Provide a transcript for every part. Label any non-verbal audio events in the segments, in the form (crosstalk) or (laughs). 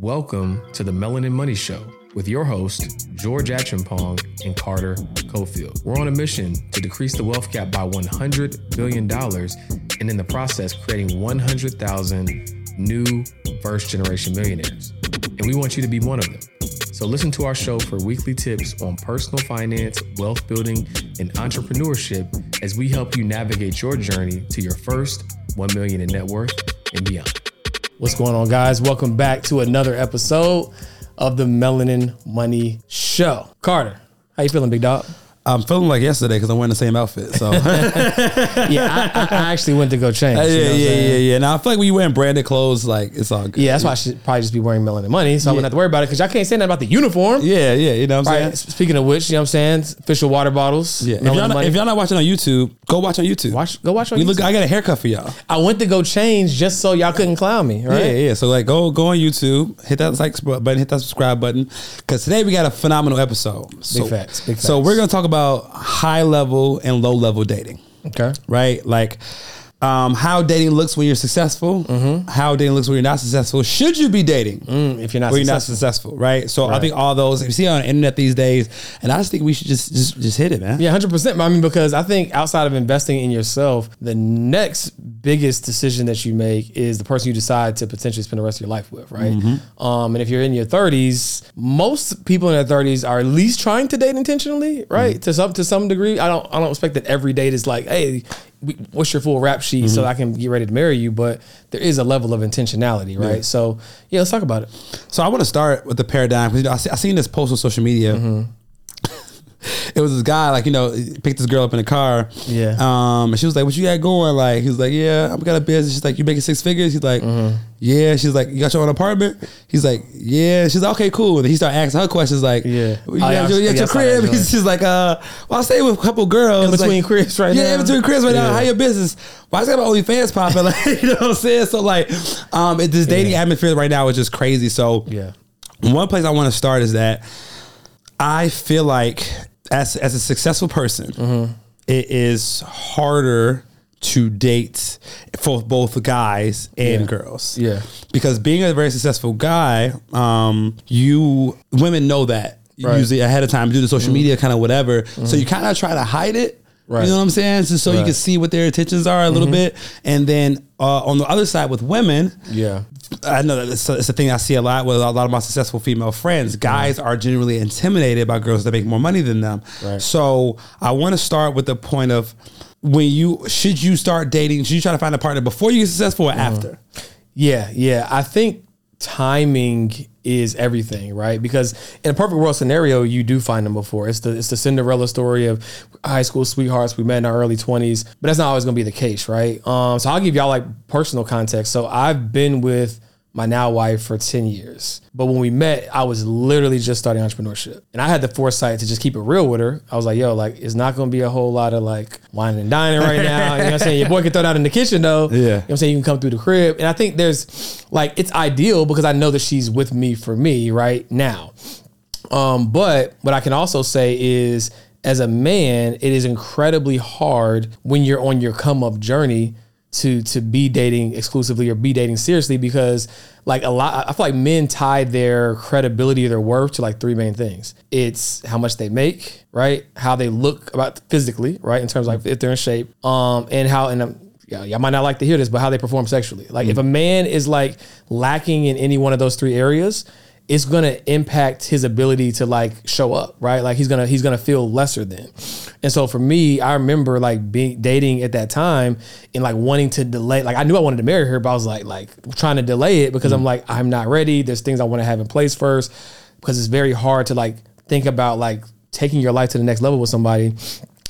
Welcome to the Melanin Money Show with your host, George Acheampong and Carter Cofield. We're on a mission to decrease the wealth gap by $100 billion and in the process, creating 100,000 new first generation millionaires. And we want you to be one of them. So listen to our show for weekly tips on personal finance, wealth building, and entrepreneurship as we help you navigate your journey to your first 1 million in net worth and beyond. What's going on, guys? Welcome back to another episode of the Melanin Money Show. Carter, how you feeling, big dog? I'm feeling like yesterday because I'm wearing the same outfit. So (laughs) yeah, I, I, actually went to go change. yeah, you know yeah, yeah, yeah. Now I feel like when you wearing branded clothes, like it's all good. Yeah, that's why I should probably just be wearing melanin money, so yeah. I wouldn't have to worry about it because I can't say nothing about the uniform. Yeah, yeah, you know what I'm right. saying. Speaking of which, you know what I'm saying, official water bottles. Yeah, if y'all, not, if y'all, not, watching on YouTube, go watch on YouTube. Watch, go watch on. We YouTube. look. I got a haircut for y'all. I went to go change just so y'all couldn't clown me. Right? Yeah, yeah. So like, go go on YouTube, hit that like button, hit that subscribe button, because today we got a phenomenal episode. So, big facts. Big facts. So we're gonna talk about high high level and low level dating. Okay. Right? Like um, how dating looks when you're successful, mm-hmm. how dating looks when you're not successful. Should you be dating mm, if you're not or you're not successful, right? So right. I think all those if you see on the internet these days, and I just think we should just just just hit it, man. Yeah, hundred percent. I mean, because I think outside of investing in yourself, the next biggest decision that you make is the person you decide to potentially spend the rest of your life with, right? Mm-hmm. Um, and if you're in your 30s, most people in their 30s are at least trying to date intentionally, right? Mm-hmm. To some to some degree. I don't I don't expect that every date is like, hey, what's your full rap sheet mm-hmm. so I can get ready to marry you. But there is a level of intentionality, right? Yeah. So yeah, let's talk about it. So I want to start with the paradigm because you know, I, see, I seen this post on social media. Mm-hmm (laughs) it was this guy like you know picked this girl up in a car. Yeah. Um, and she was like, "What you got going?" Like he was like, "Yeah, I've got a business." She's like, "You making six figures?" He's like, mm-hmm. "Yeah." She's like, "You got your own apartment?" He's like, "Yeah." She's like, "Okay, cool." And he started asking her questions like, "Yeah, you oh, yeah, your, your, your crib?" She's (laughs) like, "Uh, well, I stay with a couple girls in between like, cribs right yeah, now. Yeah, in between cribs right yeah. now. How your business? Why well, I got my OnlyFans popping? (laughs) Like, you know what I'm saying? So like, um, this dating yeah. atmosphere right now is just crazy. So yeah, one place I want to start is that I feel like as as a successful person, mm-hmm. it is harder to date for both guys and yeah. girls. Yeah. Because being a very successful guy, um, you women know that right. usually ahead of time, do the social mm-hmm. media kind of whatever. Mm-hmm. So you kind of try to hide it. Right. You know what I'm saying? So, so right. you can see what their intentions are a little mm-hmm. bit. And then uh, on the other side with women, yeah, I know that it's a, it's a, thing I see a lot with a lot of my successful female friends. Guys are generally intimidated by girls that make more money than them. Right. So I want to start with the point of when you should you start dating? Should you try to find a partner before you get successful or mm-hmm. after? Yeah, yeah. I think timing is everything, right? Because in a perfect world scenario, you do find them before. It's the it's the Cinderella story of high school sweethearts we met in our early twenties, but that's not always going to be the case, right? Um, so I'll give y'all like personal context. So I've been with my now wife for 10 years. But when we met, I was literally just starting entrepreneurship. And I had the foresight to just keep it real with her. I was like, yo, like, it's not gonna be a whole lot of like wine and dining right now. you know what I'm saying? Your boy can throw that in the kitchen though. Yeah. You know what I'm saying? You can come through the crib. And I think there's like, it's ideal because I know that she's with me for me right now. Um, but what I can also say is, as a man, it is incredibly hard when you're on your come up journey to to be dating exclusively or be dating seriously because like a lot I feel like men tie their credibility or their worth to like three main things. It's how much they make, right? How they look about physically, right? In terms of like if they're in shape. Um and how and um, yeah, y'all might not like to hear this, but how they perform sexually. Like mm-hmm. if a man is like lacking in any one of those three areas, it's gonna impact his ability to like show up, right? Like he's gonna he's gonna feel lesser than. And so for me, I remember like being dating at that time and like wanting to delay. Like I knew I wanted to marry her, but I was like like trying to delay it because mm I'm like I'm not ready. There's things I want to have in place first because it's very hard to like think about like taking your life to the next level with somebody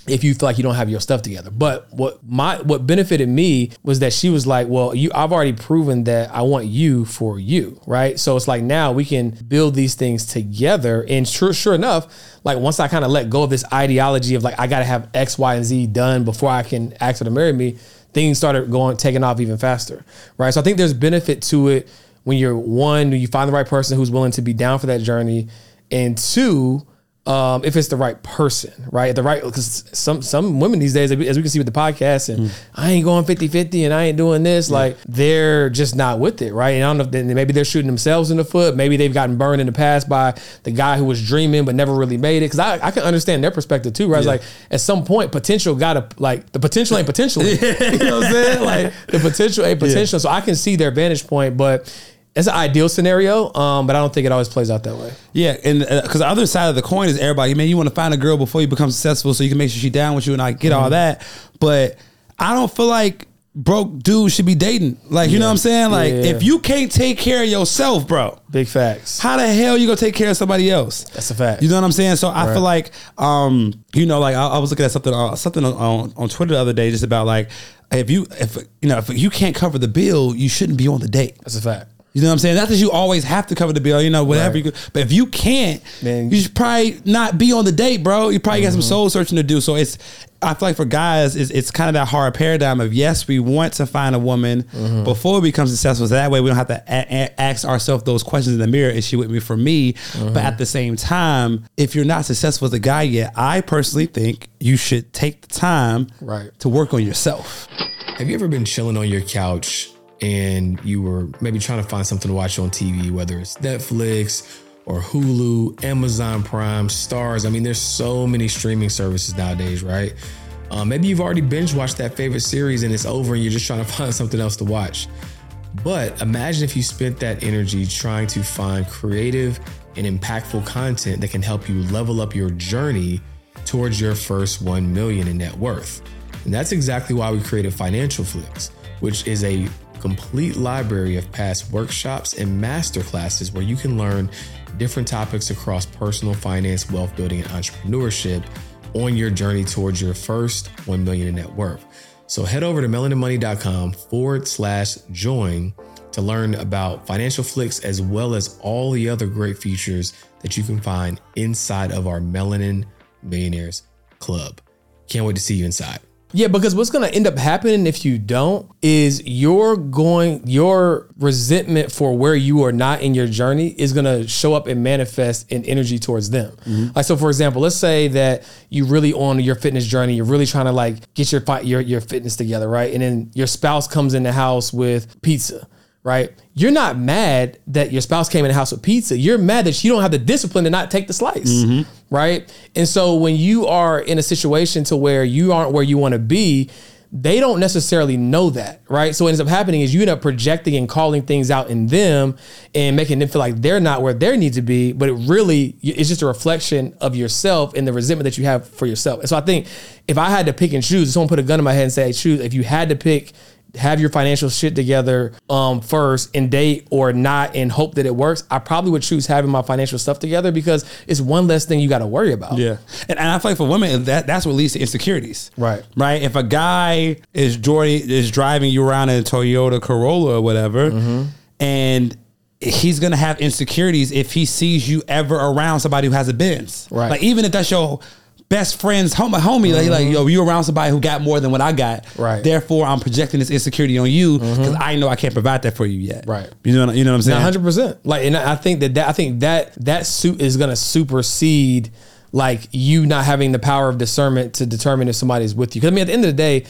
if you feel like you don't have your stuff together. But what my what benefited me was that she was like, "Well, you I've already proven that I want you for you, right? So it's like now we can build these things together." And sure sure enough, like once I kind of let go of this ideology of like I got to have X, Y, and Z done before I can ask her to marry me, things started going taking off even faster, right? So I think there's benefit to it when you're one, you find the right person who's willing to be down for that journey, and two, um, if it's the right person, right? The right because some some women these days, as we can see with the podcast, and mm. I ain't going 50-50 and I ain't doing this, yeah. like they're just not with it, right? And I don't know if they, maybe they're shooting themselves in the foot. Maybe they've gotten burned in the past by the guy who was dreaming but never really made it. Because I, I can understand their perspective too, right? Yeah. Like at some point, potential gotta like the potential ain't potential. (laughs) you know what I'm saying? Like the potential ain't potential. Yeah. So I can see their vantage point, but it's an ideal scenario, um, but I don't think it always plays out that way. Yeah, and because uh, the other side of the coin is everybody, man, you want to find a girl before you become successful, so you can make sure she's down with you, and I get mm-hmm. all that. But I don't feel like broke dudes should be dating. Like, you yeah. know what I'm saying? Like, yeah. if you can't take care of yourself, bro, big facts. How the hell you gonna take care of somebody else? That's a fact. You know what I'm saying? So I right. feel like, um, you know, like I, I was looking at something, uh, something on, on Twitter the other day, just about like if you, if you know, if you can't cover the bill, you shouldn't be on the date. That's a fact. You know what I'm saying? Not that you always have to cover the bill, you know, whatever. Right. You, but if you can't, Man. you should probably not be on the date, bro. You probably mm-hmm. got some mm-hmm. soul searching to do. So it's, I feel like for guys, it's, it's kind of that hard paradigm of yes, we want to find a woman mm-hmm. before we become successful. So that way we don't have to a- a- ask ourselves those questions in the mirror. Is she with me for me? Mm-hmm. But at the same time, if you're not successful as a guy yet, I personally think you should take the time right. to work on yourself. Have you ever been chilling on your couch? And you were maybe trying to find something to watch on TV, whether it's Netflix or Hulu, Amazon Prime, Starz. I mean, there's so many streaming services nowadays, right? Um, maybe you've already binge watched that favorite series and it's over and you're just trying to (laughs) find something else to watch. But imagine if you spent that energy trying to find creative and impactful content that can help you level up your journey towards your first 1 million in net worth. And that's exactly why we created Financial Flicks, which is a complete library of past workshops and masterclasses where you can learn different topics across personal finance, wealth building, and entrepreneurship on your journey towards your first 1 million in net worth. So head over to melaninmoney.com forward slash join to learn about financial flicks as well as all the other great features that you can find inside of our Melanin Millionaires Club. Can't wait to see you inside. Yeah, because what's going to end up happening if you don't is you're going, your resentment for where you are not in your journey is going to show up and manifest in energy towards them. Mm-hmm. Like, so for example, let's say that you really on your fitness journey, you're really trying to like get your, your, your fitness together, right? And then your spouse comes in the house with pizza right? You're not mad that your spouse came in the house with pizza. You're mad that you don't have the discipline to not take the slice, mm-hmm. right? And so when you are in a situation to where you aren't where you want to be, they don't necessarily know that, right? So what ends up happening is you end up projecting and calling things out in them and making them feel like they're not where they need to be, but it really it's just a reflection of yourself and the resentment that you have for yourself. And so I think if I had to pick and choose, someone put a gun in my head and say, choose, if you had to pick have your financial shit together um, first and date or not and hope that it works, I probably would choose having my financial stuff together because it's one less thing you got to worry about. Yeah, and, and I feel like for women that that's what leads to insecurities. Right, right. If a guy is Jordy is driving you around in a Toyota Corolla or whatever, mm-hmm. and he's gonna have insecurities if he sees you ever around somebody who has a Benz. Right, like even if that's your best friends, homie, homie, like, like, yo, you around somebody who got more than what I got. Right. Therefore, I'm projecting this insecurity on you because mm-hmm. I know I can't provide that for you yet. Right. You know, you know what I'm saying? hundred percent. Like, and I think that, that I think that that suit is gonna supersede like you not having the power of discernment to determine if somebody's with you. Because I mean, at the end of the day,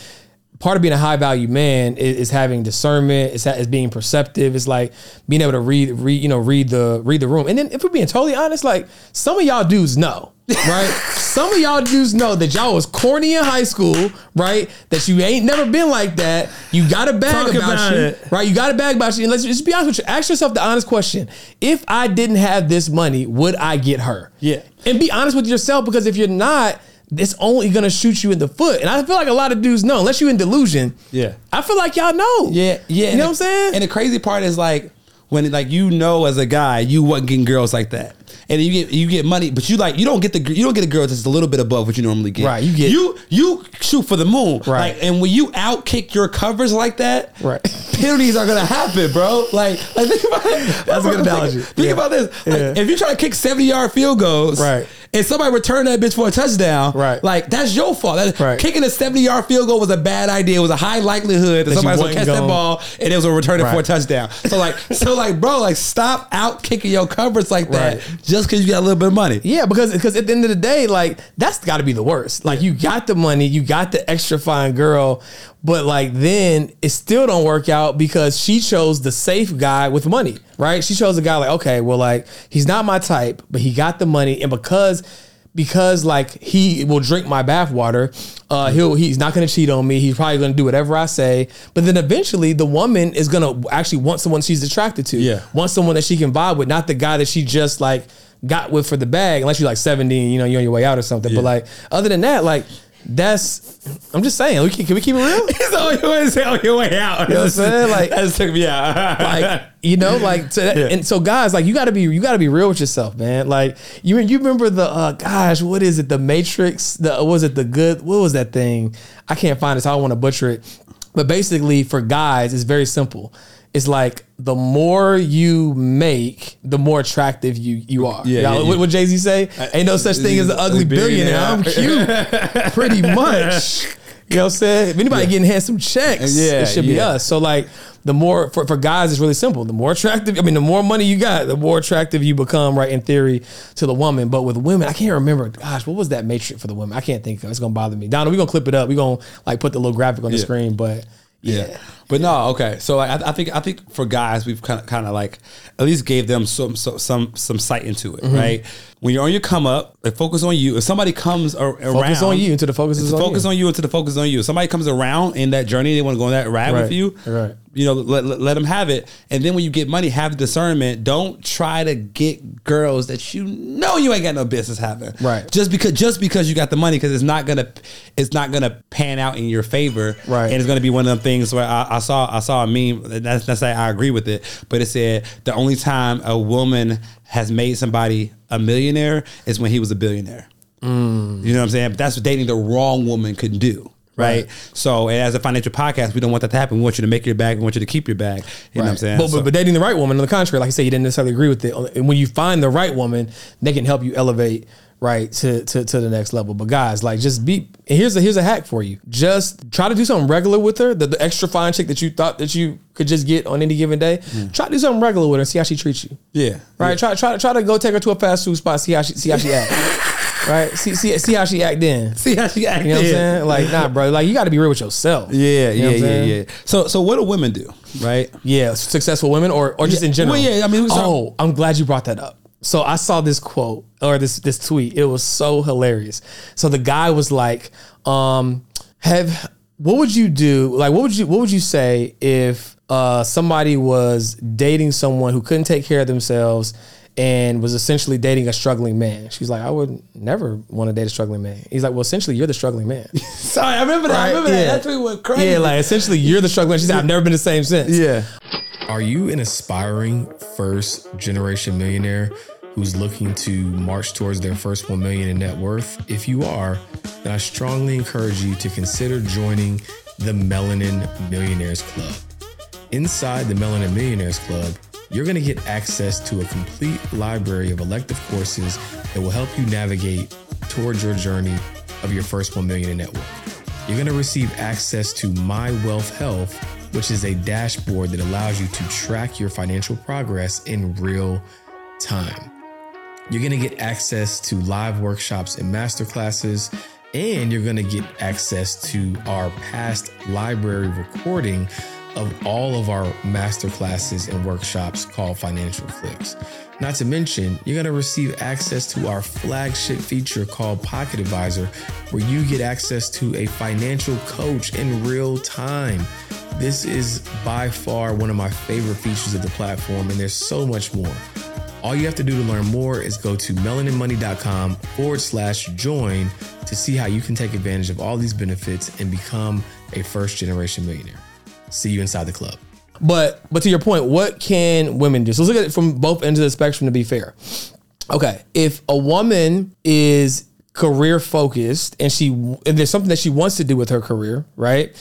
part of being a high value man is, is having discernment. It's, is being perceptive. It's like being able to read, read, you know, read the read the room. And then if we're being totally honest, like some of y'all dudes know, right? (laughs) some of y'all dudes know that y'all was corny in high school, right? That you ain't never been like that. You got a bag Talk about, about you, it. right? You got a bag about you. And let's just be honest with you. Ask yourself the honest question: If I didn't have this money, would I get her? Yeah. And be honest with yourself because if you're not it's only gonna shoot you in the foot. And I feel like a lot of dudes know, unless you're in delusion. Yeah. I feel like y'all know. Yeah, yeah. You know what I'm saying? And the crazy part is like when like you know as a guy you wasn't getting girls like that, and you get you get money, but you like you don't get the you don't get a girl that's a little bit above what you normally get. Right. You get you you shoot for the moon. Right. Like, and when you outkick your covers like that, right, (laughs) penalties are gonna happen, bro. Like, like think about it. That's a good (laughs) analogy. Think, think yeah. about this. Like, yeah. If you try to kick seventy yard field goals, right and somebody returned that bitch for a touchdown, Right. Like that's your fault. That, Right. Kicking a seventy yard field goal was a bad idea. It was a high likelihood that, somebody somebody's gonna catch that ball and it was a return it for a touchdown. So like, so like, bro, like stop out kicking your covers like that Right. Just because you got a little bit of money. Yeah, because because at the end of the day, like that's got to be the worst. Like you got the money, you got the extra fine girl, but like then it still don't work out because she chose the safe guy with money, right? She chose a guy like okay, well like he's not my type, but he got the money, and because because like he will drink my bathwater, uh, he'll he's not gonna cheat on me. He's probably gonna do whatever I say. But then eventually, the woman is gonna actually want someone she's attracted to. Yeah. want someone that she can vibe with, not the guy that she just like got with for the bag. Unless you're like 70, you know, you're on your way out or something. But like other than that, like that's I'm just saying. We can, can we keep it real? (laughs) It's on your way, it's on your way out. You know what I'm saying? Like- (laughs) that just took me out. (laughs) like you know like so that, Yeah. and so guys like you got to be you got to be real with yourself man like you you remember the uh gosh what is it the matrix the was it the good what was that thing i can't find it so i don't want to butcher it but basically for guys it's very simple it's like the more you make, the more attractive you you are. Yeah, yeah, what, what Jay Z say? Ain't no such thing as an ugly billionaire. I'm (laughs) cute, pretty much. You know what I'm saying? If anybody getting handsome checks, Yeah, it should be us. So like the more for, for guys, it's really simple. The more attractive, I mean, the more money you got, the more attractive you become, right? In theory, to the woman. But with women, I can't remember. Gosh, what was that matrix for the women? I can't think of. It's gonna bother me. Donna, we're gonna clip it up. We're gonna like put the little graphic on the Yeah. screen. But yeah, Yeah. But no, okay. So like, I, I think I think for guys, we've kind of kind of like at least gave them some some some, some sight into it, Mm-hmm. right? When you're on your come up, they focus on you. If somebody comes ar- around, focus on you until the focus is on focus you. on you until the focus on you. If somebody comes around in that journey, they want to go on that ride Right, with you. right. You know, let, let, let them have it. And then when you get money, have discernment. Don't try to get girls that you know you ain't got no business having. Right. Just because just because you got the money, because it's not gonna it's not gonna pan out in your favor. Right. And it's gonna be one of them things where I, I saw I saw a meme. That's that's I agree with it, but it said the only time a woman has made somebody a millionaire is when he was a billionaire. Mm. You know what I'm saying? But that's what dating the wrong woman could do. Right. So, and as a financial podcast, we don't want that to happen. We want you to make your bag. We want you to keep your bag. You know what I'm saying? But, So- but, but dating the right woman, on the contrary, like I said, you didn't necessarily agree with it. And when you find the right woman, they can help you elevate right to, to to the next level. But guys, like just be here's a here's a hack for you. Just try to do something regular with her. The, the extra fine chick that you thought that you could just get on any given day. Try to do something regular with her and see how she treats you. Mm. yeah. Right? Try try try to go take her to a fast food spot, see how she see how she act. (laughs) right? See see see how she act then. See how she act. You know what I'm saying? Like, nah, bro. Like, you got to be real with yourself. Yeah, You know yeah, yeah, yeah. So, so what do women do, right? Yeah, successful women or or just Yeah. in general. Well, yeah, I mean, oh, I'm glad you brought that up. So I saw this quote or this this tweet. It was so hilarious. So the guy was like, um, "Have what would you do? Like, what would you what would you say if uh somebody was dating someone who couldn't take care of themselves?" And was essentially dating a struggling man. She's like, I would never want to date a struggling man. He's like, well, essentially, you're the struggling man. (laughs) Sorry, I remember that. I remember Yeah. that. That tweet went crazy. yeah, like essentially, you're the struggling. man. She said, I've never been the same since. yeah. Are you an aspiring first generation millionaire who's looking to march towards their first 1 million in net worth? If you are, then I strongly encourage you to consider joining the Melanin Millionaires Club. Inside the Melanin Millionaires Club, you're going to get access to a complete library of elective courses that will help you navigate towards your journey of your first 1 million in net worth. You're going to receive access to My Wealth Health, which is a dashboard that allows you to track your financial progress in real time. You're going to get access to live workshops and masterclasses, and you're going to get access to our past library recording of all of our masterclasses and workshops called Financial Flicks. Not to mention, you're going to receive access to our flagship feature called Pocket Advisor, where you get access to a financial coach in real time. This is by far one of my favorite features of the platform, and there's so much more. All you have to do to learn more is go to melaninmoney.com forward slash join to see how you can take advantage of all these benefits and become a first generation millionaire. See you inside the club. But but to your point, what can women do? So let's look at it from both ends of the spectrum to be fair. Okay, if a woman is career focused and she and there's something that she wants to do with her career, right?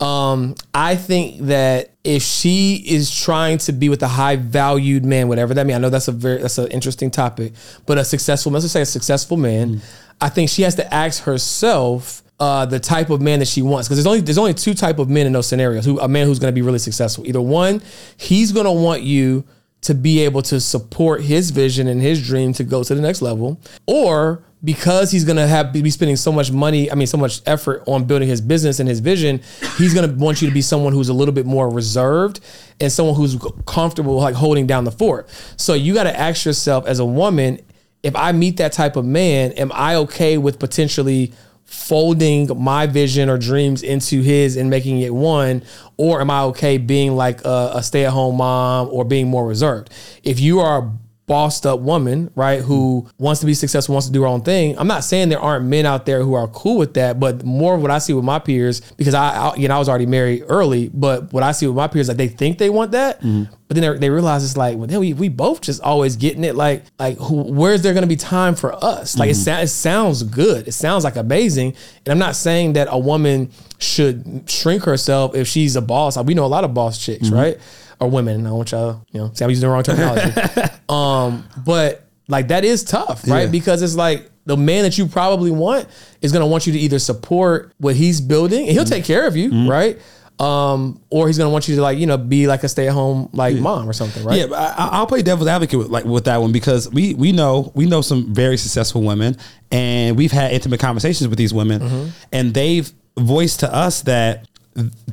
Um, I think that if she is trying to be with a high valued man, whatever that means, I know that's a very that's an interesting topic, but a successful, let's just say a successful man, mm. I think she has to ask herself uh, the type of man that she wants because there's only there's only two type of men in those scenarios. Who a man who's going to be really successful. Either one, he's going to want you to be able to support his vision and his dream to go to the next level, or because he's gonna have be spending so much money, I mean, so much effort on building his business and his vision, he's gonna want you to be someone who's a little bit more reserved and someone who's comfortable like holding down the fort. So you got to ask yourself as a woman, if I meet that type of man, am I okay with potentially folding my vision or dreams into his and making it one? Or am i okay being like a, a stay-at-home mom or being more reserved? If you are bossed up woman, right, who wants to be successful, wants to do her own thing. I'm not saying there aren't men out there who are cool with that, but more of what I see with my peers, because I, I you know, I was already married early, but what I see with my peers, like they think they want that, mm-hmm. but then they, they, realize it's like, well, we, we both just always getting it. Like, like who, where's there going to be time for us? Like mm-hmm. it, it sounds good. It sounds like amazing. And I'm not saying that a woman should shrink herself if she's a boss. Like, we know a lot of boss chicks, mm-hmm. right? Or women. I want y'all, you know, see, I'm using the wrong terminology. (laughs) um, but like that is tough, right? Yeah. Because it's like the man that you probably want is going to want you to either support what he's building, and he'll mm-hmm. take care of you, mm-hmm. right? Um, or he's gonna want you to like you know be like a stay at home like yeah. mom or something, right? Yeah, I, will play devil's advocate with like with that one because we we know we know some very successful women, and we've had intimate conversations with these women, mm-hmm. and they've voiced to us that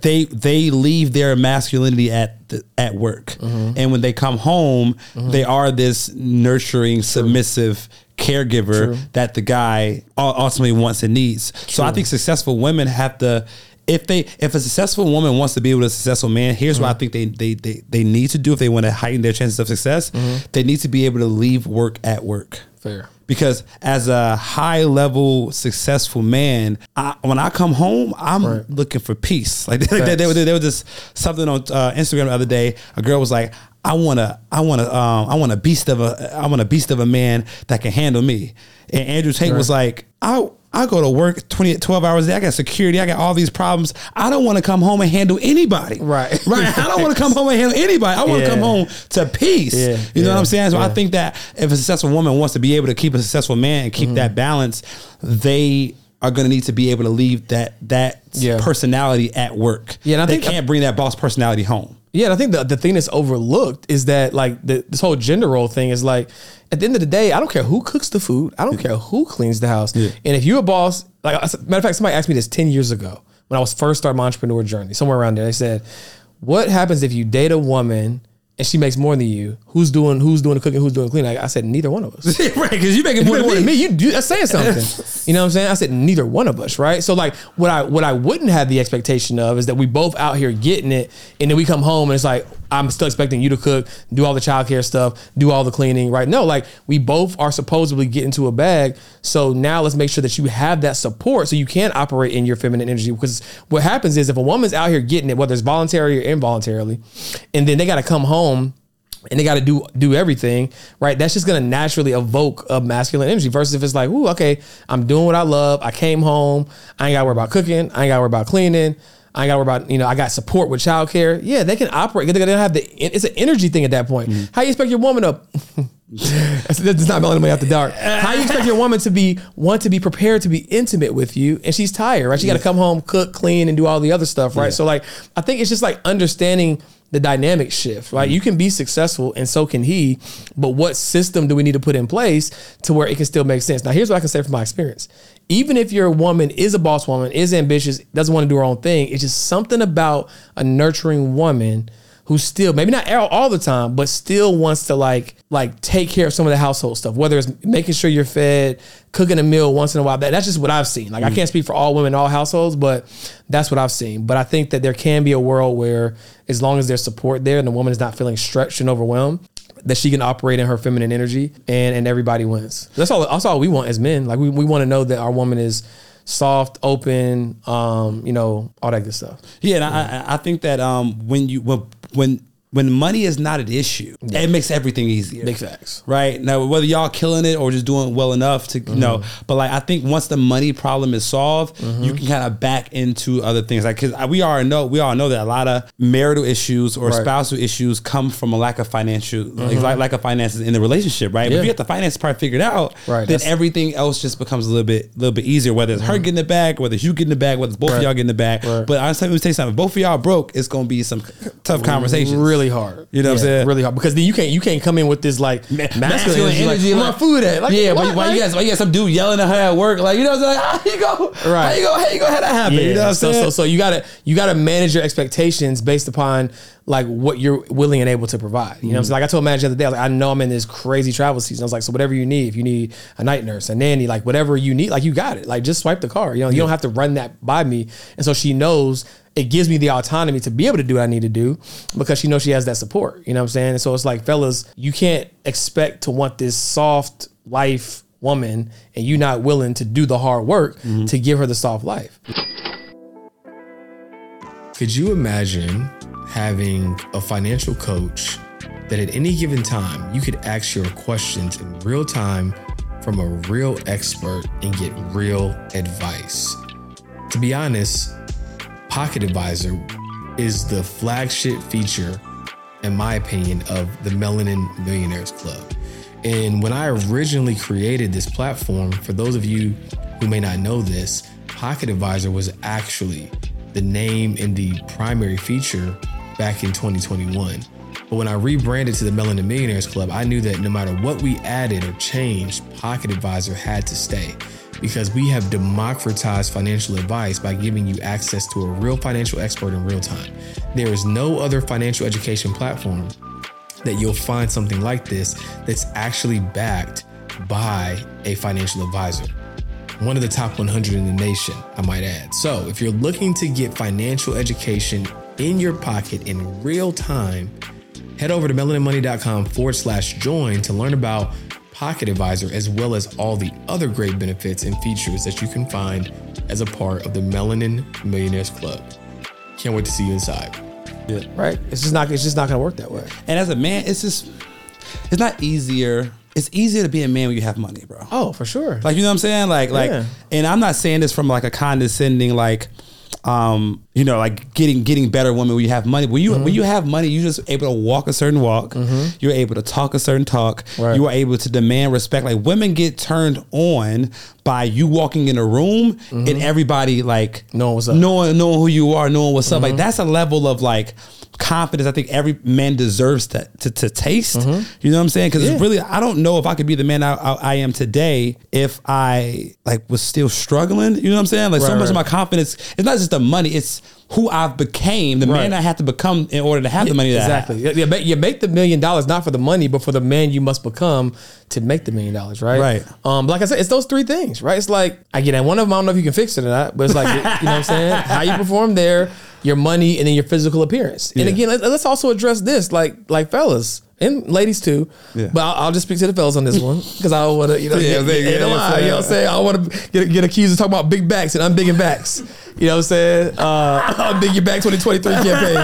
they they leave their masculinity at the, at work, mm-hmm. and when they come home, mm-hmm. they are this nurturing, True. submissive caregiver True. that the guy ultimately wants and needs. True. So I think successful women have to. If they if a successful woman wants to be with a successful man, here's mm-hmm. what I think they, they they they need to do if they want to heighten their chances of success. Mm-hmm. They need to be able to leave work at work. Fair because as a high level successful man, I, when I come home, I'm right. looking for peace. Like, like (laughs) there, there, there was this something on uh, Instagram the other day. A girl was like, I want to, I want to, um, I want a beast of a, I want a beast of a man that can handle me. And Andrew Tate right. was like, I I go to work 20, 12 hours a day. I got security. I got all these problems. I don't want to come home and handle anybody. Right. (laughs) Right. I don't want to come home and handle anybody. I want yeah. to come home to peace. Yeah. You yeah. know what I'm saying? So I think that if a successful woman wants to be able to keep a successful man and keep mm-hmm. that balance, they are going to need to be able to leave that that yeah. personality at work. Yeah, and I they think can't bring that boss personality home. Yeah, and I think the, the thing that's overlooked is that like the, this whole gender role thing is like at the end of the day, I don't care who cooks the food, I don't care who cleans the house, yeah. and if you're a boss, like a matter of fact, somebody asked me this ten years ago when I was first starting my entrepreneur journey, somewhere around there. They said, "What happens if you date a woman?" and she makes more than you, who's doing who's doing the cooking, who's doing the cleaning? I, I said neither one of us. (laughs) right, because you're making more, more than me. You do that's saying something. you know what I'm saying? I said neither one of us, right? So like what I what I wouldn't have the expectation of is that we both out here getting it, and then we come home and it's like I'm still expecting you to cook, do all the childcare stuff, do all the cleaning, right? No, like we both are supposedly getting to a bag. So now let's make sure that you have that support so you can operate in your feminine energy. Because what happens is if a woman's out here getting it, whether it's voluntary or involuntarily, and then they got to come home and they got to do do everything right that's just going to naturally evoke a masculine energy versus if it's like ooh okay i'm doing what i love i came home i ain't got to worry about cooking i ain't got to worry about cleaning I ain't got to worry about, you know, I got support with childcare. Yeah, they can operate. They're gonna have the. It's an energy thing at that point. Mm-hmm. How you expect your woman to? (laughs) that's not melting out the dark. How you expect your woman to be want to be prepared to be intimate with you, and she's tired, right? She got to come home, cook, clean, and do all the other stuff, right? Yeah. So like, I think it's just like understanding the dynamic shift, right? Mm-hmm. You can be successful and so can he, but what system do we need to put in place to where it can still make sense? Now, here's what I can say from my experience even if your woman is a boss woman, is ambitious, doesn't want to do her own thing, it's just something about a nurturing woman who still maybe not all the time, but still wants to like like take care of some of the household stuff, whether it's making sure you're fed, cooking a meal once in a while. That, that's just what I've seen. Like mm. I can't speak for all women, all households, but that's what I've seen. But I think that there can be a world where as long as there's support there and the woman is not feeling stretched and overwhelmed, that she can operate in her feminine energy and and everybody wins. That's all that's all we want as men. Like we, we want to know that our woman is soft, open, um, you know, all that good stuff. Yeah, and I, I think that um, when you when when when money is not an issue, it makes everything easier. Big facts. Right now, whether y'all killing it or just doing well enough to you know, mm-hmm. but like I think once the money problem is solved, you mm-hmm. can kind of back into other things. Like because we all know we all know that a lot of marital issues or Right. spousal issues come from a lack of financial like, like lack of finances in the relationship. Right, but if you get the finance part figured out, Right, then that's- everything else just becomes a little bit little bit easier. Whether it's her getting the bag, whether it's you getting the bag, whether it's both of y'all getting the bag. Right. But honestly, let me tell you something. If both of y'all broke, it's gonna be some tough conversations. Really hard. You know what I'm saying? Really hard because then you can't you can't come in with this like masculine, masculine energy. Like, where my food at? Like, yeah, but why you Like- got why you got some dude yelling at her at work? Like you know, what I'm saying? Like, (laughs) how you go? Right. How you go? How you go? How that happen? Yeah. You know what I'm so, saying? so so you gotta you gotta manage your expectations based upon like what you're willing and able to provide. You know what I'm mm-hmm. saying? Like I told Madge the other day, I was like, I know I'm in this crazy travel season. I was like, so whatever you need, if you need a night nurse, a nanny, like whatever you need, like you got it. Like just swipe the card. You know, you don't have to run that by me. And so she knows it gives me the autonomy to be able to do what I need to do because she knows she has that support. You know what I'm saying? And so it's like, fellas, you can't expect to want this soft life woman and you not willing to do the hard work mm-hmm. to give her the soft life. Could you imagine having a financial coach that at any given time you could ask your questions in real time from a real expert and get real advice? To be honest, Pocket Advisor is the flagship feature, in my opinion, of the Melanin Millionaires Club. And when I originally created this platform, for those of you who may not know this, Pocket Advisor was actually the name and the primary feature back in 2021. But when I rebranded to the Melanin Millionaires Club, I knew that no matter what we added or changed, Pocket Advisor had to stay because we have democratized financial advice by giving you access to a real financial expert in real time. There is no other financial education platform that you'll find something like this that's actually backed by a financial advisor. One of the top 100 in the nation, I might add. So, if you're looking to get financial education in your pocket in real time, head over to melaninmoney.com forward slash join to learn about Pocket Advisor as well as all the other great benefits and features that you can find as a part of the Melanin Millionaires Club. Can't wait to see you inside. Yeah. right? It's just not. It's just not going to work that way. and as a man, it's just it's not easier. It's easier to be a man when you have money, bro. Oh, for sure. Like you know what I'm saying? Like like Yeah. and I'm not saying this from like a condescending like um you know like getting getting better women when you have money. When you Mm-hmm. when you have money, you're just able to walk a certain walk. You're able to talk a certain talk. Right. You are able to demand respect. Like women get turned on by you walking in a room and everybody like Mm-hmm. Knowing what's up. knowing knowing who you are, knowing what's up. Mm-hmm. Like that's a level of like confidence I think every man deserves to to, to taste. You know what I'm saying? Because Mm-hmm. Yeah. it's really I don't know if I could be the man I, I, I am today if I like was still struggling. You know what I'm saying? Like so Right, much of my confidence. It's not just the money. It's who I've became, the man I have to become in order to have the money that exactly. I. You make, you make the million dollars not for the money, but for the man you must become to make the million dollars, right? Right. Um, like I said, it's those three things, right? It's like again, and one of them I don't know if you can fix it or not, but it's like (laughs) you know what I'm saying, how you perform there, your money, and then your physical appearance. And Yeah. again, let, let's also address this, like like fellas. And ladies too, Yeah. but I'll, I'll just speak to the fellas on this one because I don't want to, you know, (laughs) Yeah, get, they- get, yeah, you know what I'm saying? I want to get, get accused of talking about big backs and I'm big in backs. (laughs) You know what I'm saying? Uh, (laughs) I'm big in back 2023 campaign.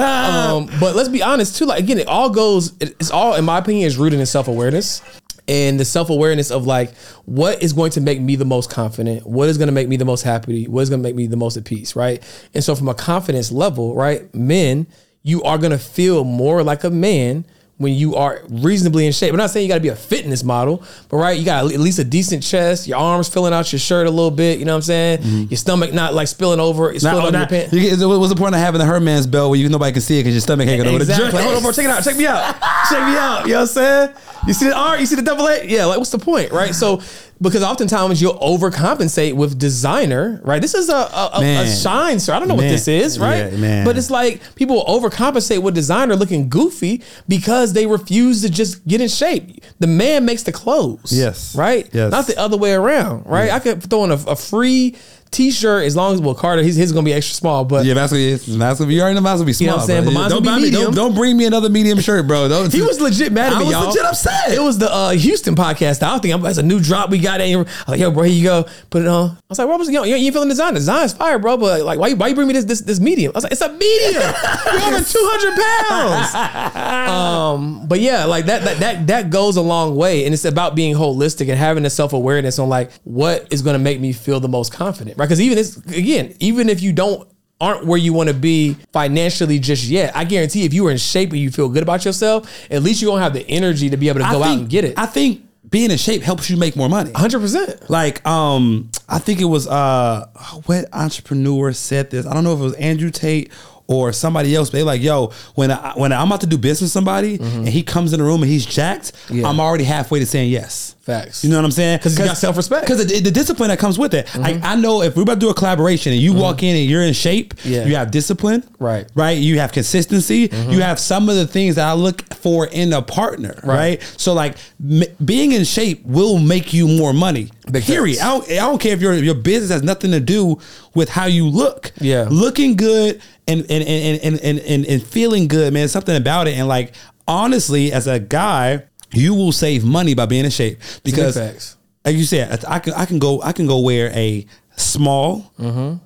Um, but let's be honest too. Like again, it all goes. it- It's all, in my opinion, is rooted in self awareness and the self awareness of like what is going to make me the most confident, what is going to make me the most happy, what is going to make me the most at peace, right? And so, from a confidence level, right, men, you are going to feel more like a man when you are reasonably in shape. I'm not saying you got to be a fitness model, but right, you got at least a decent chest, your arms filling out your shirt a little bit. You know what I'm saying? Mm-hmm. Your stomach not like spilling over, it's spilling Not, over your pants. you what's the point of having the Hermès belt where you nobody can see it because your stomach hanging over the Exactly. Hold on, bro. Check it out. Check me out. Check me out. You know what I'm saying? You see the R? You see the double A? Yeah. Like, what's the point, right? So, because oftentimes you'll overcompensate with designer, right? This is a a, a, a shine, sir. I don't know what this is, right? Yeah, man. But it's like people will overcompensate with designer looking goofy because they refuse to just get in shape. The man makes the clothes. Yes. Right. Yes. Not the other way around. Right. I could throw in a, a free t-shirt as long as well Carter his his gonna be extra small, but Yeah, that's gonna be that's gonna be. You already know that's gonna be small. know what I'm saying? bro. But mine's don't gonna be buy me- Don't, don't bring me another medium shirt, bro. Don't, he was legit mad at I me, was y'all. legit upset. It was the uh, Houston podcast. I don't think I'm, that's a new drop we got. In. I was like, yo, bro, here you go. Put it on. I was like, bro, yo, you ain't feeling the design. The design's fire, bro. But like, why, you- why you bring me this this this medium? I was like, it's a medium. (laughs) You're over 200 pounds. um, but yeah, like that that that that goes a long way, and it's about being holistic and having the self awareness on like what is going to make me feel the most confident, right? Because even it's again, even if you don't aren't where you want to be financially just yet. I guarantee if you were in shape and you feel good about yourself, at least you're gonna have the energy to be able to I go out and get it. I think being in shape helps you make more money. 100%. Like, um, I think it was uh, what entrepreneur said this. I don't know if it was Andrew Tate or somebody else. They like, yo, when I when I'm about to do business with somebody and he comes in the room and he's jacked, Mm-hmm. Yeah. I'm already halfway to saying yes. Facts. You know what I'm saying? Because you got self-respect. Mm-hmm. Because the, the discipline that comes with it. Like I know if we're about to do a collaboration and you walk in and you're in shape, Yeah. you have discipline, Right. Mm-hmm. Right. You have consistency. You have some of the things that I look for in a partner. Right. So like m- being in shape will make you more money. Big Period. I don't, I don't care if your your business has nothing to do with how you look. Yeah. Looking good and and and and and, and, and feeling good, man. Something about it. And like honestly, as a guy, you will save money by being in shape because like you said, I can I can go I can go wear a small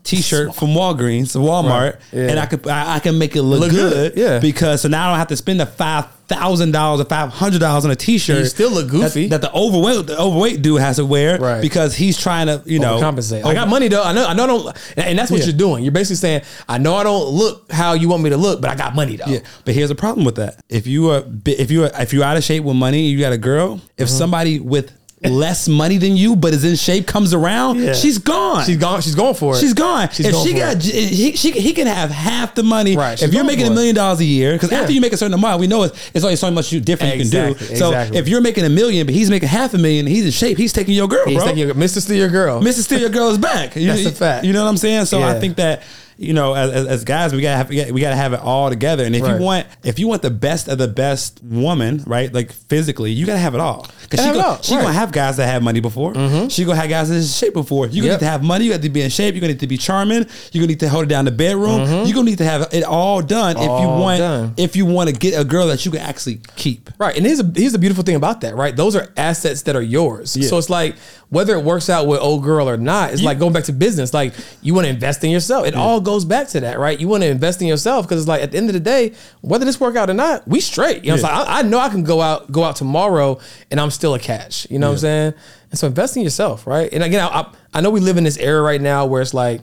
t-shirt from Walgreens, Walmart, Mm-hmm. Right. Yeah. and I could I, I can make it look, Look good, good. Yeah. because so now I don't have to spend the five thousand dollars or five hundred dollars on a t-shirt. You still look goofy. that, that the overweight the overweight dude has to wear Right. because he's trying to you know compensate. I got money though. I know. I know. I don't. And that's what Yeah. you're doing. You're basically saying, I know I don't look how you want me to look, but I got money though. Yeah, but here's a problem with that. If you are if you are if you're out of shape with money, you got a girl. If Mm-hmm. somebody with less money than you but is in shape comes around, Yeah. she's gone. She's gone. She's going for it. She's gone. She's if she got, it. he, she, he can have half the money. Right, she's If you're making a million dollars a year, because after you make a certain amount, we know it's, it's only so much you different you can do. So exactly. if you're making a million, but he's making half a million, he's in shape. He's taking your girl, He's bro. taking your, Mr. Steal Your Girl. Mr. Steal Your girl is back. (laughs) You, That's a fact. You know what I'm saying? So I think that you know, as, as, guys, we gotta have we gotta, have it all together. And if Right. you want if you want the best of the best woman, right, like physically, you gotta have it all. Because Gotta she have it gonna, all, she right. gonna have guys that have money before. Mm-hmm. She gonna have guys that in shape before. You gonna Yep. need to have money. You got to be in shape. You gonna need to be charming. You gonna need to hold it down the bedroom. Mm-hmm. You gonna need to have it all done if you want done. if you want to get a girl that you can actually keep. Right. And here's a here's the beautiful thing about that, right? Those are assets that are yours. So it's like whether it works out with old girl or not, it's like going back to business. Like you want to invest in yourself. It all goes back to that, right? You want to invest in yourself because it's like at the end of the day, whether this work out or not, we straight. You know, I'm saying? I, I know I can go out go out tomorrow and I'm still a catch. You know what I'm saying? And so invest in yourself, right? And again, I, I, I know we live in this era right now where it's like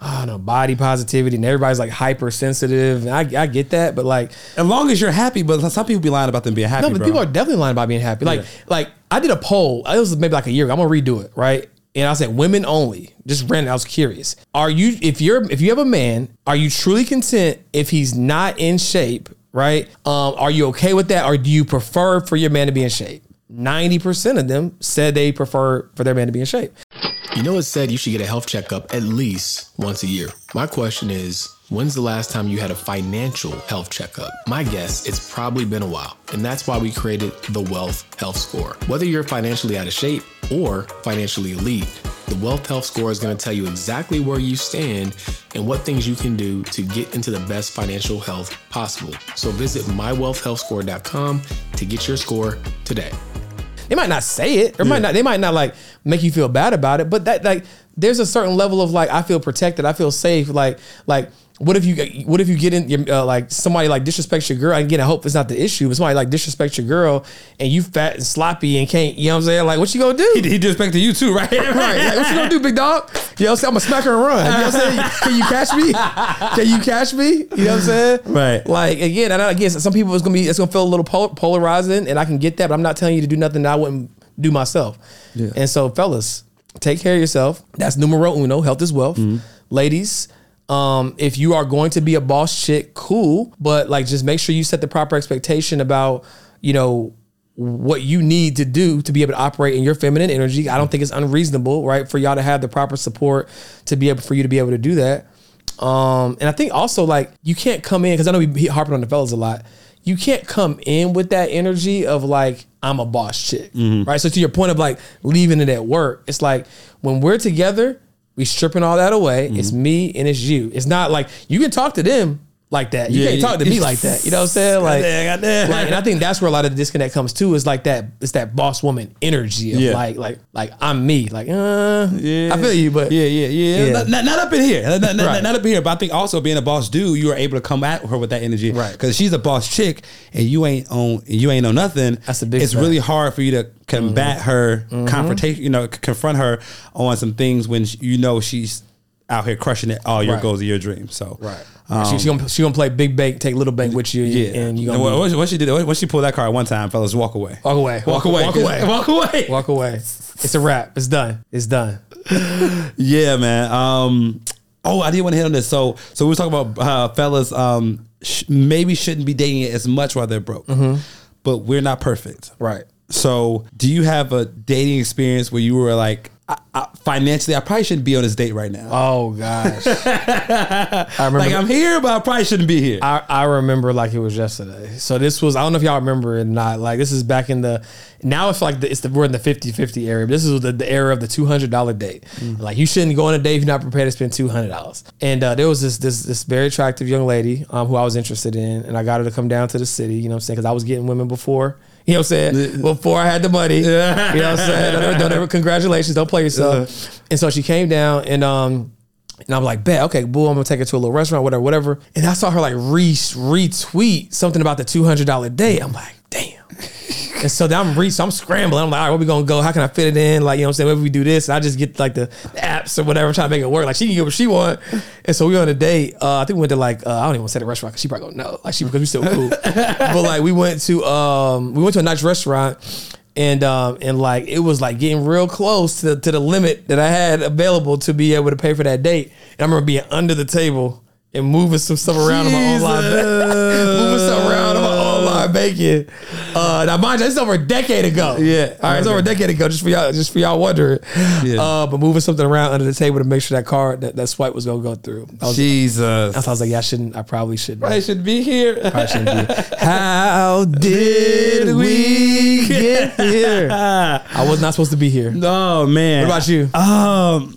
I don't know, body positivity and everybody's like hypersensitive. And I, I get that, but like As long as you're happy, but some people be lying about them being happy. no, but bro. people are definitely lying about being happy. Like, Yeah. like I did a poll. It was maybe like a year ago. I'm gonna redo it, right? And I said women only. Just random. I was curious. Are you if you're if you have a man, are you truly content if he's not in shape, right? Um, are you okay with that, or do you prefer for your man to be in shape? Ninety percent of them said they prefer for their man to be in shape. You know, it's said you should get a health checkup at least once a year. My question is, when's the last time you had a financial health checkup? My guess, it's probably been a while. And that's why we created the Wealth Health Score. Whether you're financially out of shape or financially elite, the Wealth Health Score is going to tell you exactly where you stand and what things you can do to get into the best financial health possible. So visit mywealthhealthscore.com to get your score today. They might not say it, or might not. They might not like make you feel bad about it. But that like, there's a certain level of like, I feel protected. I feel safe. Like, like, what if you, what if you get in, your, uh, like somebody like disrespects your girl? Again, I hope it's not the issue. But somebody like disrespects your girl, and you fat and sloppy and can't, you know what I'm saying? Like, what you gonna do? he, he disrespected you too, right? (laughs) Right. Like, what you gonna do, big dog? You know what I'm saying? I'm gonna smack her and run. You know what I'm saying? Can you catch me? Can you catch me? You know what I'm saying? Right. Like again, I know again, some people it's gonna be it's gonna feel a little pol- polarizing, and I can get that, but I'm not telling you to do nothing that I wouldn't do myself. Yeah. And so, fellas, take care of yourself. That's numero uno. Health is wealth. Mm-hmm. Ladies. Um, if you are going to be a boss chick, cool, but like just make sure you set the proper expectation about, you know, what you need to do to be able to operate in your feminine energy. I don't think it's unreasonable, right, for y'all to have the proper support to be able for you to be able to do that. Um, and I think also like you can't come in because I know we be harping on the fellas a lot. You can't come in with that energy of like I'm a boss chick, right? So to your point of like leaving it at work, it's like when we're together, We stripping all that away. It's mm-hmm. me and it's you. It's not like you can talk to them like that. You Yeah, can't talk to me like that. You know what I'm saying? Like, Goddamn, goddamn. like, and I think that's where a lot of the disconnect comes too. Is like that. It's that boss woman energy of Yeah. like, like, like I'm me. Like, uh, Yeah. I feel you, but yeah, yeah, yeah. Yeah. Not, not, up in here. Not, not, Right. not up in here. But I think also being a boss dude, you are able to come at her with that energy, Right. Because she's a boss chick, and you ain't on, you ain't on nothing. That's a big It's fact. really hard for you to combat her confrontation. You know, c- confront her on some things when you know she's out here crushing it. All your Right. goals of your dreams. So she, she gonna she gonna play big bank, take little bank with you, yeah. and you And gonna what, what, she- what she did? What, what she pulled that card one time, fellas? Walk away. walk away, Walk away. walk away, (laughs) Walk away. walk away. It's a wrap. It's done. It's done. (laughs) Yeah, man. Um, oh, I didn't want to hit on this. So, so we were talking about uh, fellas. Um, sh- maybe shouldn't be dating it as much while they're broke, but we're not perfect. Right. So, do you have a dating experience where you were like, I, I, financially, I probably shouldn't be on this date right now. Oh gosh. (laughs) I remember. like, I'm here, but I probably shouldn't be here. I, I remember like it was yesterday. So this was I don't know if y'all remember or not. Like this is back in the now it's like the, it's the we're in the 50-50 era. This is the, the era of the two hundred dollar date. Like you shouldn't go on a date if you're not prepared to spend two hundred dollars. And uh, there was this this this very attractive young lady um, who I was interested in, and I got her to come down to the city. You know what I'm saying? Because I was getting women before. You know what I'm saying? Before I had the money. You know what I'm saying? Don't ever, don't ever congratulations. Don't play yourself. And so she came down and um and I'm like, bet, okay, boo, I'm gonna take her to a little restaurant, whatever, whatever. And I saw her like re retweet something about the two hundred dollar day. I'm like. And so then I'm re so I'm scrambling. I'm like, all right, where we gonna go? How can I fit it in? Like, you know what I'm saying? Maybe we do this. And I just get like the apps or whatever, trying to make it work. Like she can get what she want. And so we on a date. Uh, I think we went to like uh, I don't even want to say the restaurant because she probably gonna know. Like she because we still cool. (laughs) but like we went to um we went to a nice restaurant and um and like it was like getting real close to, to the limit that I had available to be able to pay for that date. And I remember being under the table and moving some stuff around in my online ba- (laughs) moving stuff around in online banking. Uh, now mind you, it's over a decade ago. Yeah. all right, it's over a decade ago. Just for y'all, just for y'all wondering. Yeah. Uh, but moving something around under the table to make sure that card that, that swipe was gonna go through. I was, Jesus, I was like, yeah, I shouldn't. I probably should. I should be here. Probably shouldn't be. (laughs) (laughs) How did we get (laughs) here? I was not supposed to be here. Oh man. What about you? Um,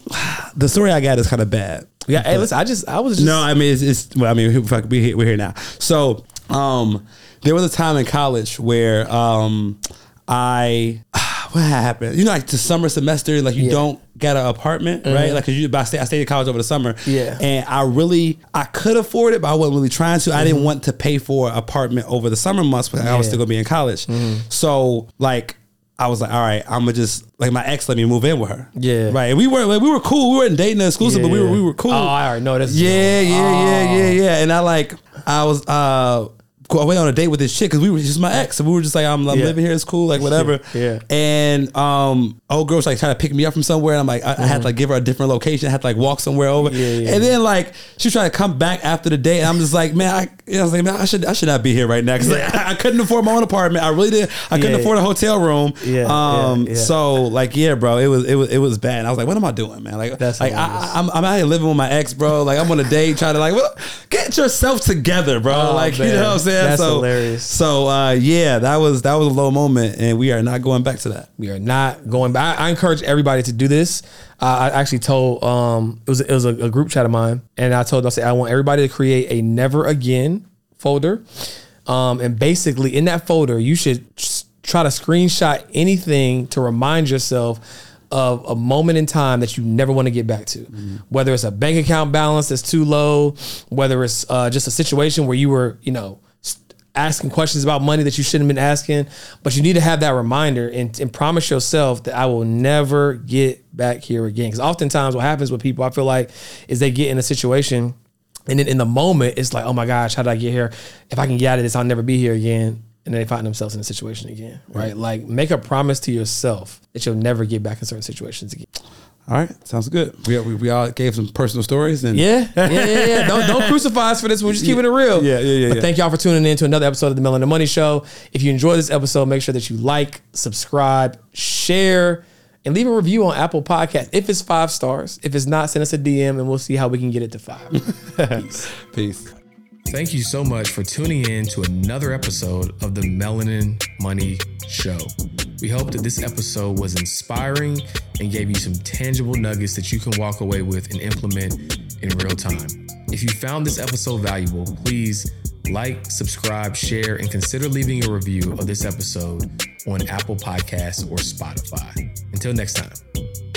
the story I got is kind of bad. Yeah, hey, listen, I just, I was just. No, I mean it's, it's well, I mean fuck, we here, we're here now. So, um, there was a time in college where um, I (sighs) what happened? You know, like the summer semester, like you Yeah. don't get an apartment, right? Like, cause you, but I stayed, I stayed in college over the summer, Yeah. and I really, I could afford it, but I wasn't really trying to. I didn't want to pay for an apartment over the summer months, but I was still gonna be in college. So, like. I was like, all right, I'm gonna just like my ex let me move in with her. Yeah. Right. And we were like we were cool. We weren't dating exclusive, but we were we were cool. Oh, I already know this. Yeah, yeah, yeah, Oh. yeah, yeah. And I like, I was, uh, I went on a date with this chick because we were just my ex, and we were just like, I'm, I'm Yeah. living here, it's cool, like whatever. Yeah. And um, old girl was like trying to pick me up from somewhere, and I'm like, I, I had to like give her a different location, I had to like walk somewhere over. Mm-hmm. Yeah, yeah. And then like she was trying to come back after the date, and I'm just like, man, I, you know, I was like, man, I should, I should not be here right now because like, (laughs) I, couldn't afford my own apartment. I really didn't I couldn't afford a hotel room. Yeah, Um. So like, yeah, bro, it was, it was, it was bad. And I was like, what am I doing, man? Like, That's like. I, I'm, I'm out here living with my ex, bro. Like I'm on a date trying to like, get yourself together, bro. Oh, like you know what I'm saying? That's so, hilarious. So uh, yeah, that was that was a low moment, and we are not going back to that. We are not going back. I, I encourage everybody to do this. Uh, I actually told um it was it was a, a group chat of mine, and I told them I said I want everybody to create a never again folder, um, and basically in that folder you should try to screenshot anything to remind yourself of a moment in time that you never want to get back to, whether it's a bank account balance that's too low, whether it's uh, just a situation where you were you know asking questions about money that you shouldn't have been asking. But you need to have that reminder and, and promise yourself that I will never get back here again. Because oftentimes, what happens with people, I feel like, is they get in a situation and then in the moment, it's like, oh my gosh, how did I get here? If I can get out of this, I'll never be here again. And they find themselves in a situation again, right? Like, make a promise to yourself that you'll never get back in certain situations again. All right, sounds good. We, we, we all gave some personal stories, and Yeah, (laughs) yeah, yeah, yeah. Don't don't (laughs) crucify us for this. We're just keeping it real. Yeah, yeah, yeah, But yeah. thank y'all for tuning in to another episode of the Melanin Money Show. If you enjoyed this episode, make sure that you like, subscribe, share, and leave a review on Apple Podcast. If it's five stars, if it's not, send us a DM and we'll see how we can get it to five. (laughs) peace. Thank you so much for tuning in to another episode of the Melanin Money Show. We hope that this episode was inspiring and gave you some tangible nuggets that you can walk away with and implement in real time. If you found this episode valuable, please like, subscribe, share, and consider leaving a review of this episode on Apple Podcasts or Spotify. Until next time.